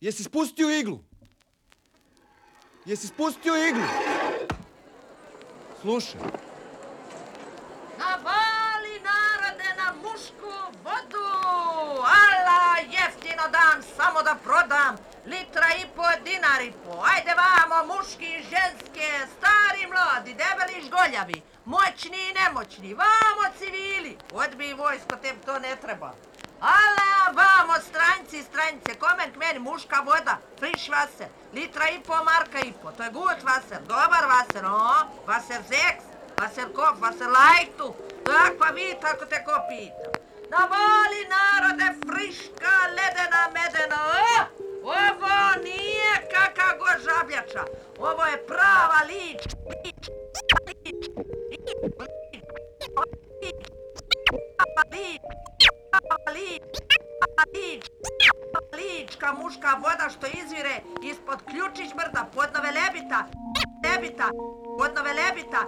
Jesi spustio iglu? Jesi spustio iglu? Slušaj. Navali narode na mušku vodu! Ala, jeftino dam, samo da prodam. Litra i po, dinar i po. Ajde vamo, muški i ženske, stari mladi, debeli i žgoljavi, moćni i nemoćni, vamo civili. Odbij vojsko, tem to ne treba. Ala, vamo, stranci i stranice, komen k meni, muška voda, friš vaser, litra i po, marka i po, to je gut vaser, dobar vaser, o, vaser zeks, vaser kof, vaser lajtu, takva vi, tako te ko pita. Navali narode, friška, ledena, medena, o, ovo nije kaka go žabljača, ovo je prava lič, lič, lič, lič, lič, lič, lič, lička muška voda što izvire ispod ključić brda, podno velebita, lebita, podno velebita,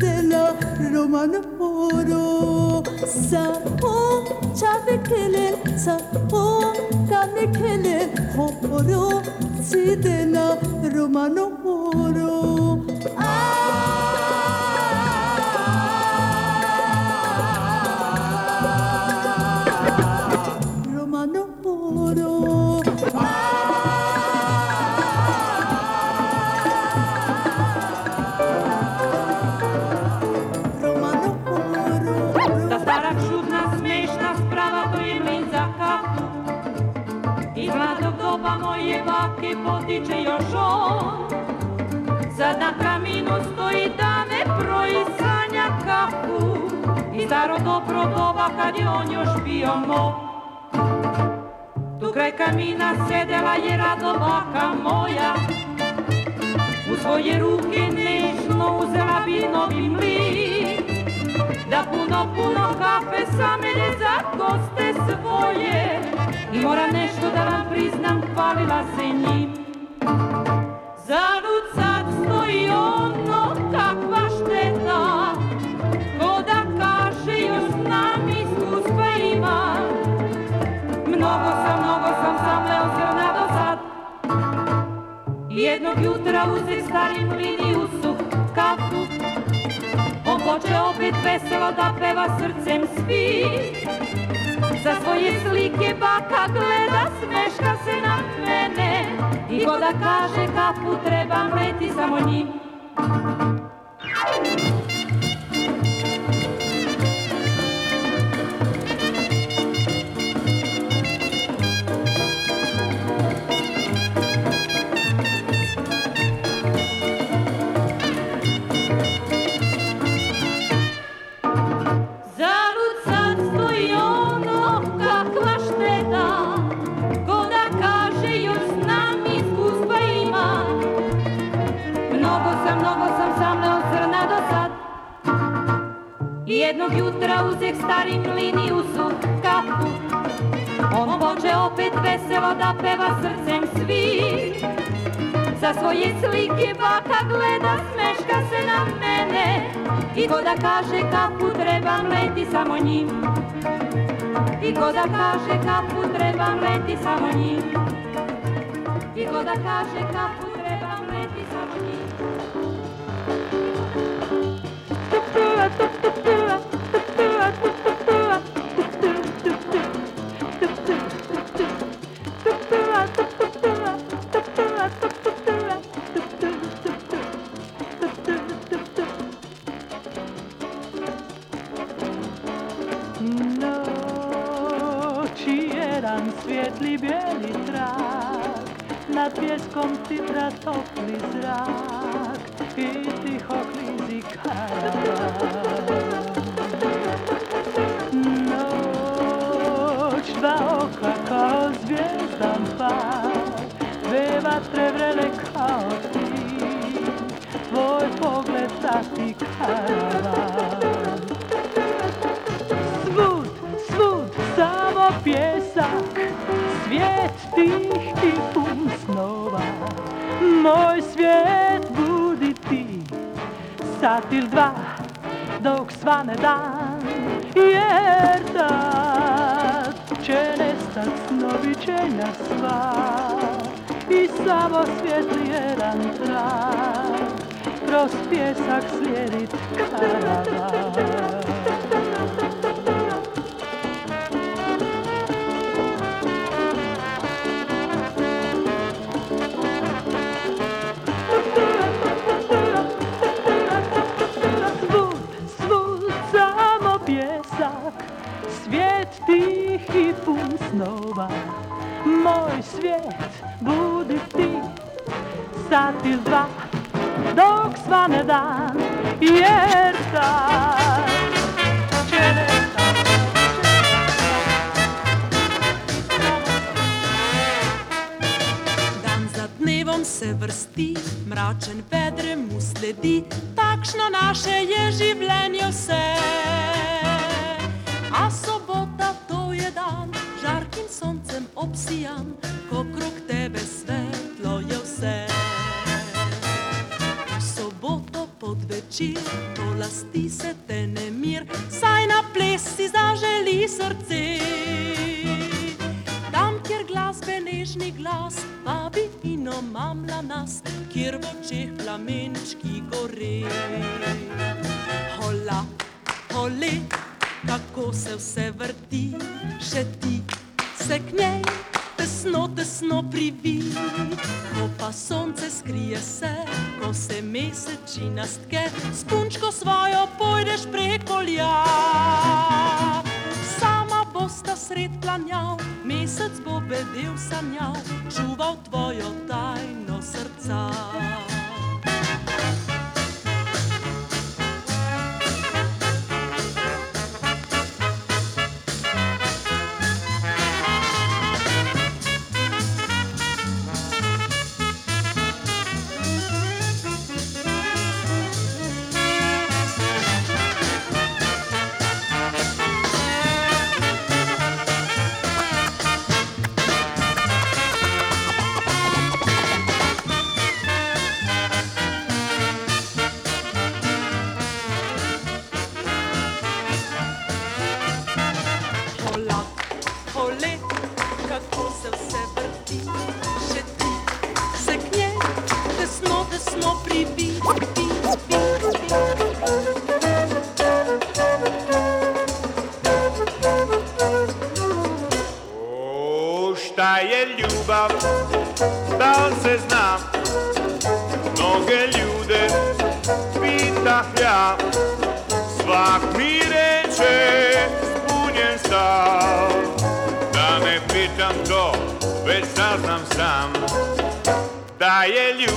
de la romanoro Saho çabekelin saho kamekele horo Si de la romanoro kad je on još bio moj Tu kraj kamina sedela je rado baka moja. U svoje ruke nežno uzela bi novi mlin da puno, puno kafe sa mene za goste svoje. I moram nešto da vam priznam, hvalila se njim Jednog jutra uzeh stari mlin i usuh kafu. On poče opet veselo da peva srcem svi Za svoje slike baka gleda, smeška se na mene. I ko da kaže kapu trebam leti samo njim jednog jutra uzeh stari mlin i usuh kafu On poče opet veselo da peva srcem svi Za svoje slike baka gleda, smeška se na mene. I ko da kaže kapu trebam leti samo njim. I ko da kaže kapu trebam leti samo njim. I ko da kaže kapu pieskom citra topný zrak i ticho klízi Noć dva oka kao zvijezdan par, beva trevrele kao ti, tvoj pogled sati karava. Sat ili dva dok svane dan Jer tad će nestat snovićenja sva. I samo svijetli jedan trak Kroz pjesak slijedit karavan cierta, cierta. Dan za dnevom se vrsti mračen srce. Tam, kjer glasbe nežni glas vabi in omamlja nas, kjer v očeh plamenčki gore. Hola, hole, kako se vse vrti, še ti se k njej tesno, tesno privi. Ko pa sonce skrije se, ko se mesečina stke, s punčko svojo pojdeš preko lja sama bosta sred planjav, mesec bo bedel sanjav, čuval tvojo tajno srca.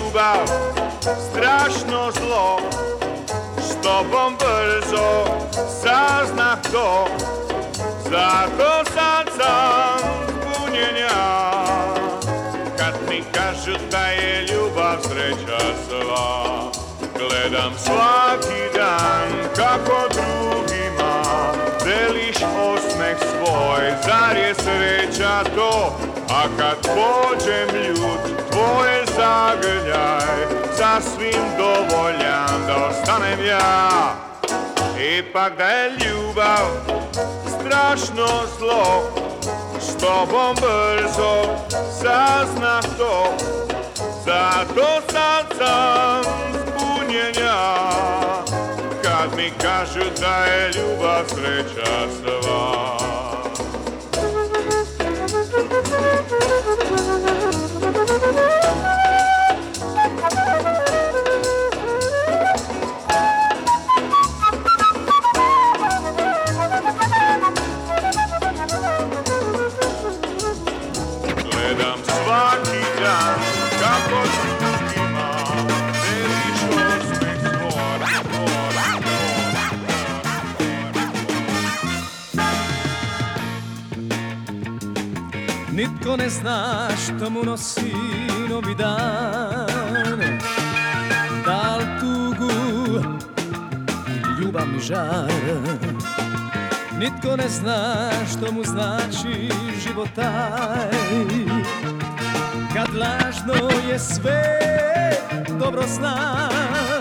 Ljubav strašno zlo, s tobom brzo saznah to, zato sad sam zbunjen ja Kad mi kažu da je ljubav sreća sva Gledam svaki dan kako drugima Deliš osmeh svoj, zar je sreća to? A kad pođem ljud, tvoje zagrljaj Sasvim dovoljan da ostanem ja. Ipak da je ljubav strašno zlo S tobom brzo saznah to. Zato sad sam zbunjen ja Kad mi kažu da je ljubav sreća sva što mu nosi novi dan. Da li tugu ili ljubavni žar? Nitko ne zna što mu znači život taj Kad lažno je sve dobro znam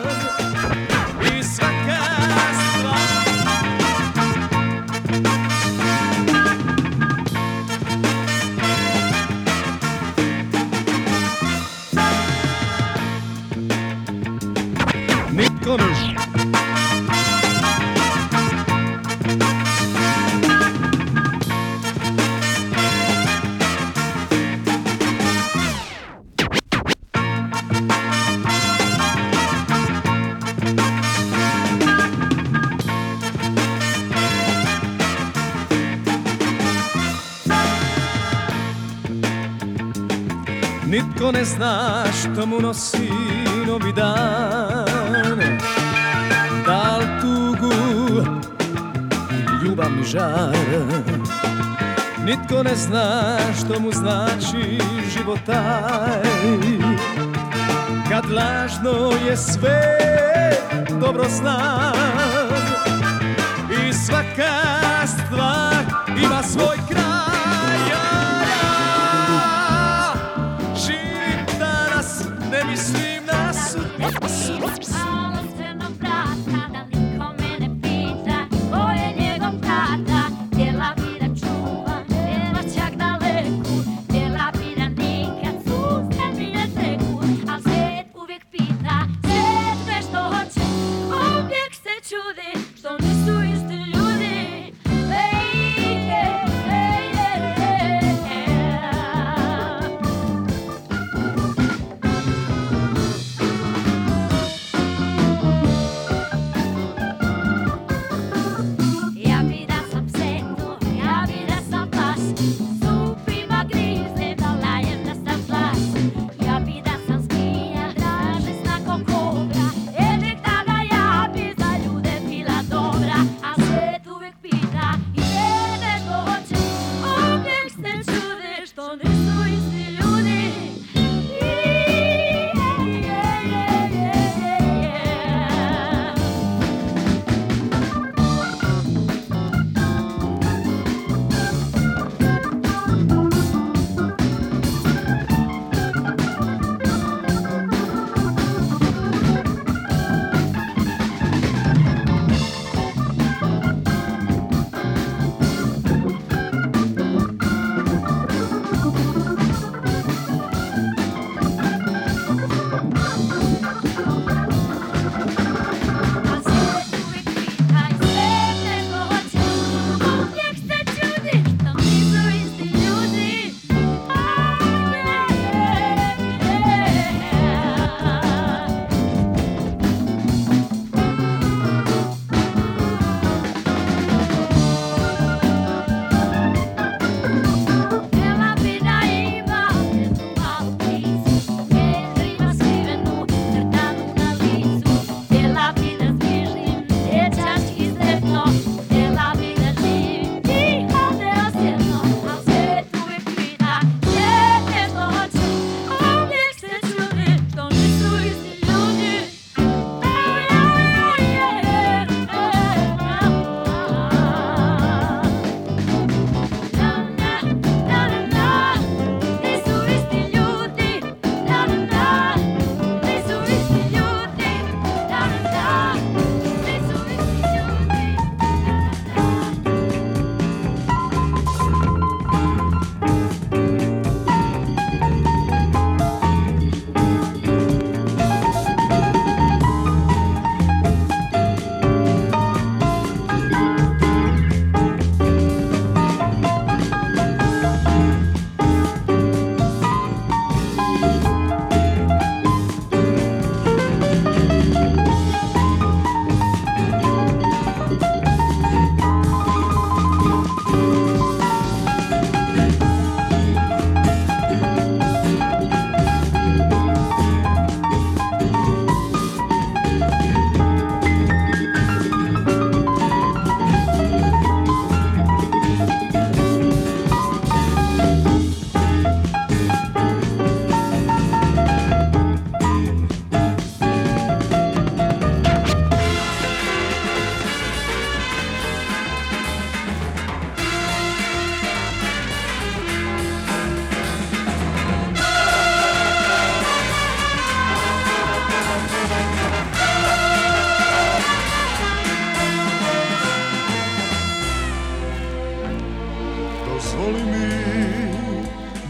ne zna što mu nosi novi dan. Da li tugu ili ljubav mi žar? Nitko ne zna što mu znači život taj Kad lažno je sve, dobro znam I svaka stvar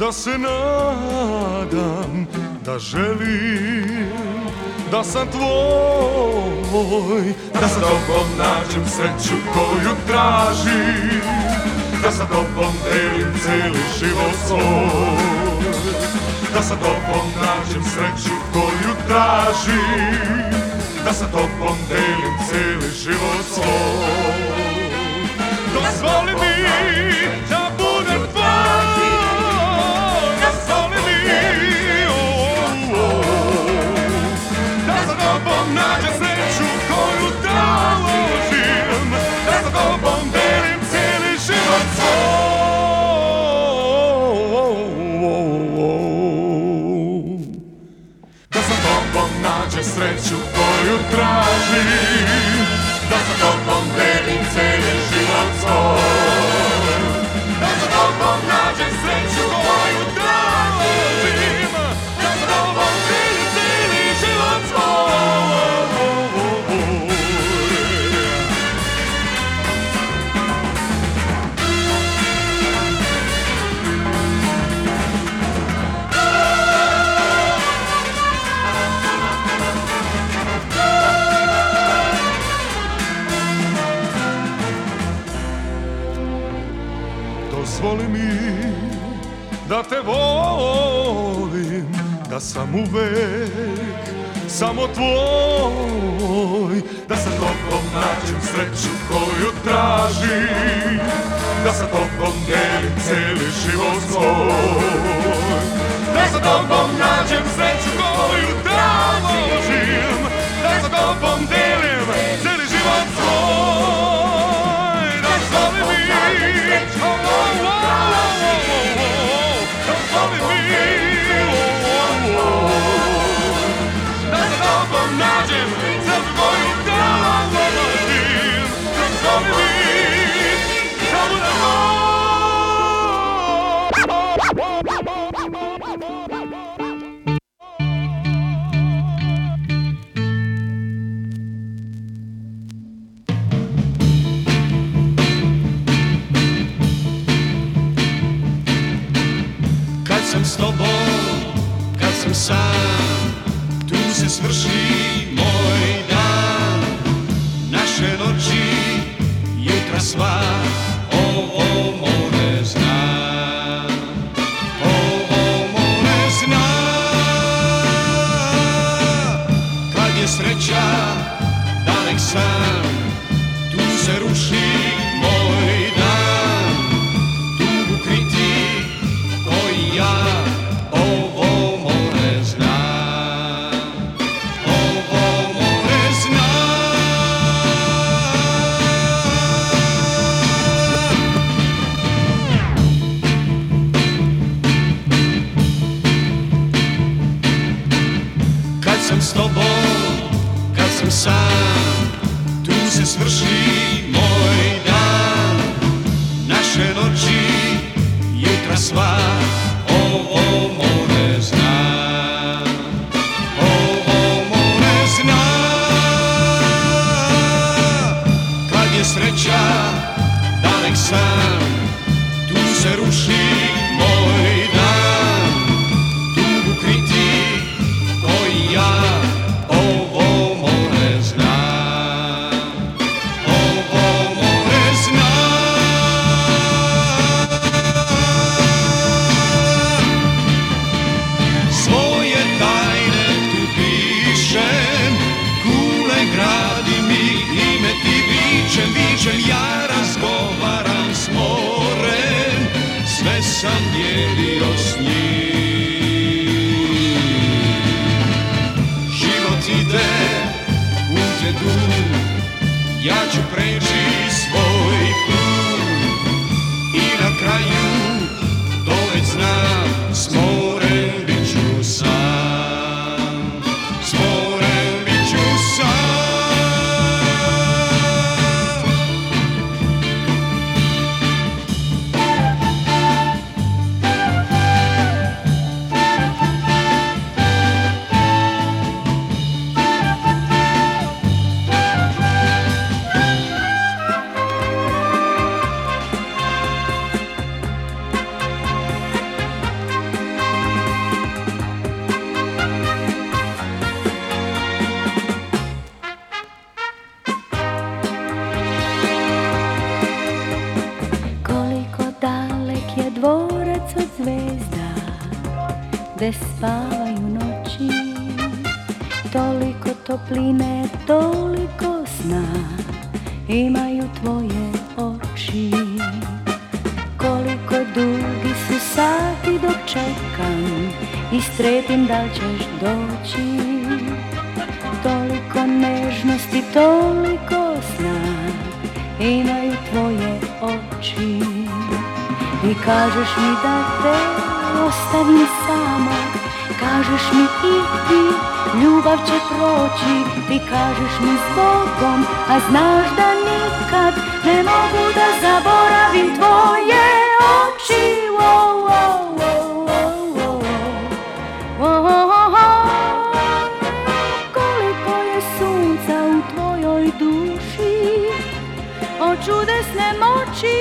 da se nadam, da želim, da sam tvoj. Da sa tobom nađem sreću koju tražim. Da sa tobom delim cijeli život svoj. Da sa tobom nađem sreću koju tražim. Da sa tobom delim cijeli život svoj. Dozvoli mi утра. Te volim, da sam uvek samo tvoj. Da sa tobom nađem sreću koju tražim Da sa tobom delim cijeli život svoj. Da sa tobom nađem sreću koju tražim Da sa tobom delim Tu tvoje oči. Koliko dugi su sati dok čekam I strepim da ćeš doći. Toliko nežnosti, toliko sna Imaju tvoje oči. I kažeš mi da te ostavim sama Kažeš mi idi, ljubav će proći Ti kažeš mi s Bogom, a znaš da nikad Ne mogu da zaboravim tvoje oči. Koliko je sunca u tvojoj duši O čudesne moći.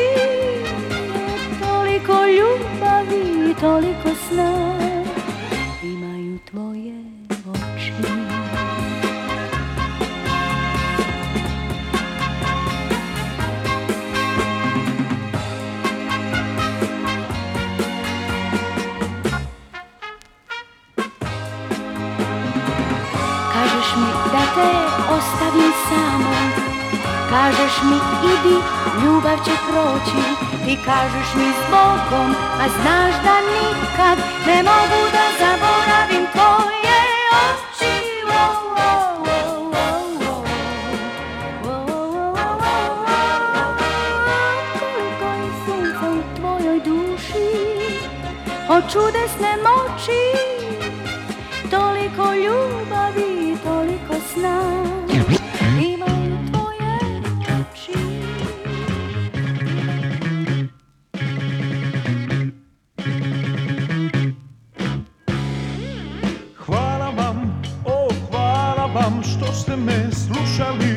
Toliko ljubavi, toliko mi idi, ljubav će proći. Ti kažeš mi s Bogom, a znaš da nikad Ne mogu da zaboravim tvoje oči. Koliko je sunca u tvojoj duši O čudesne vam što ste me slušali.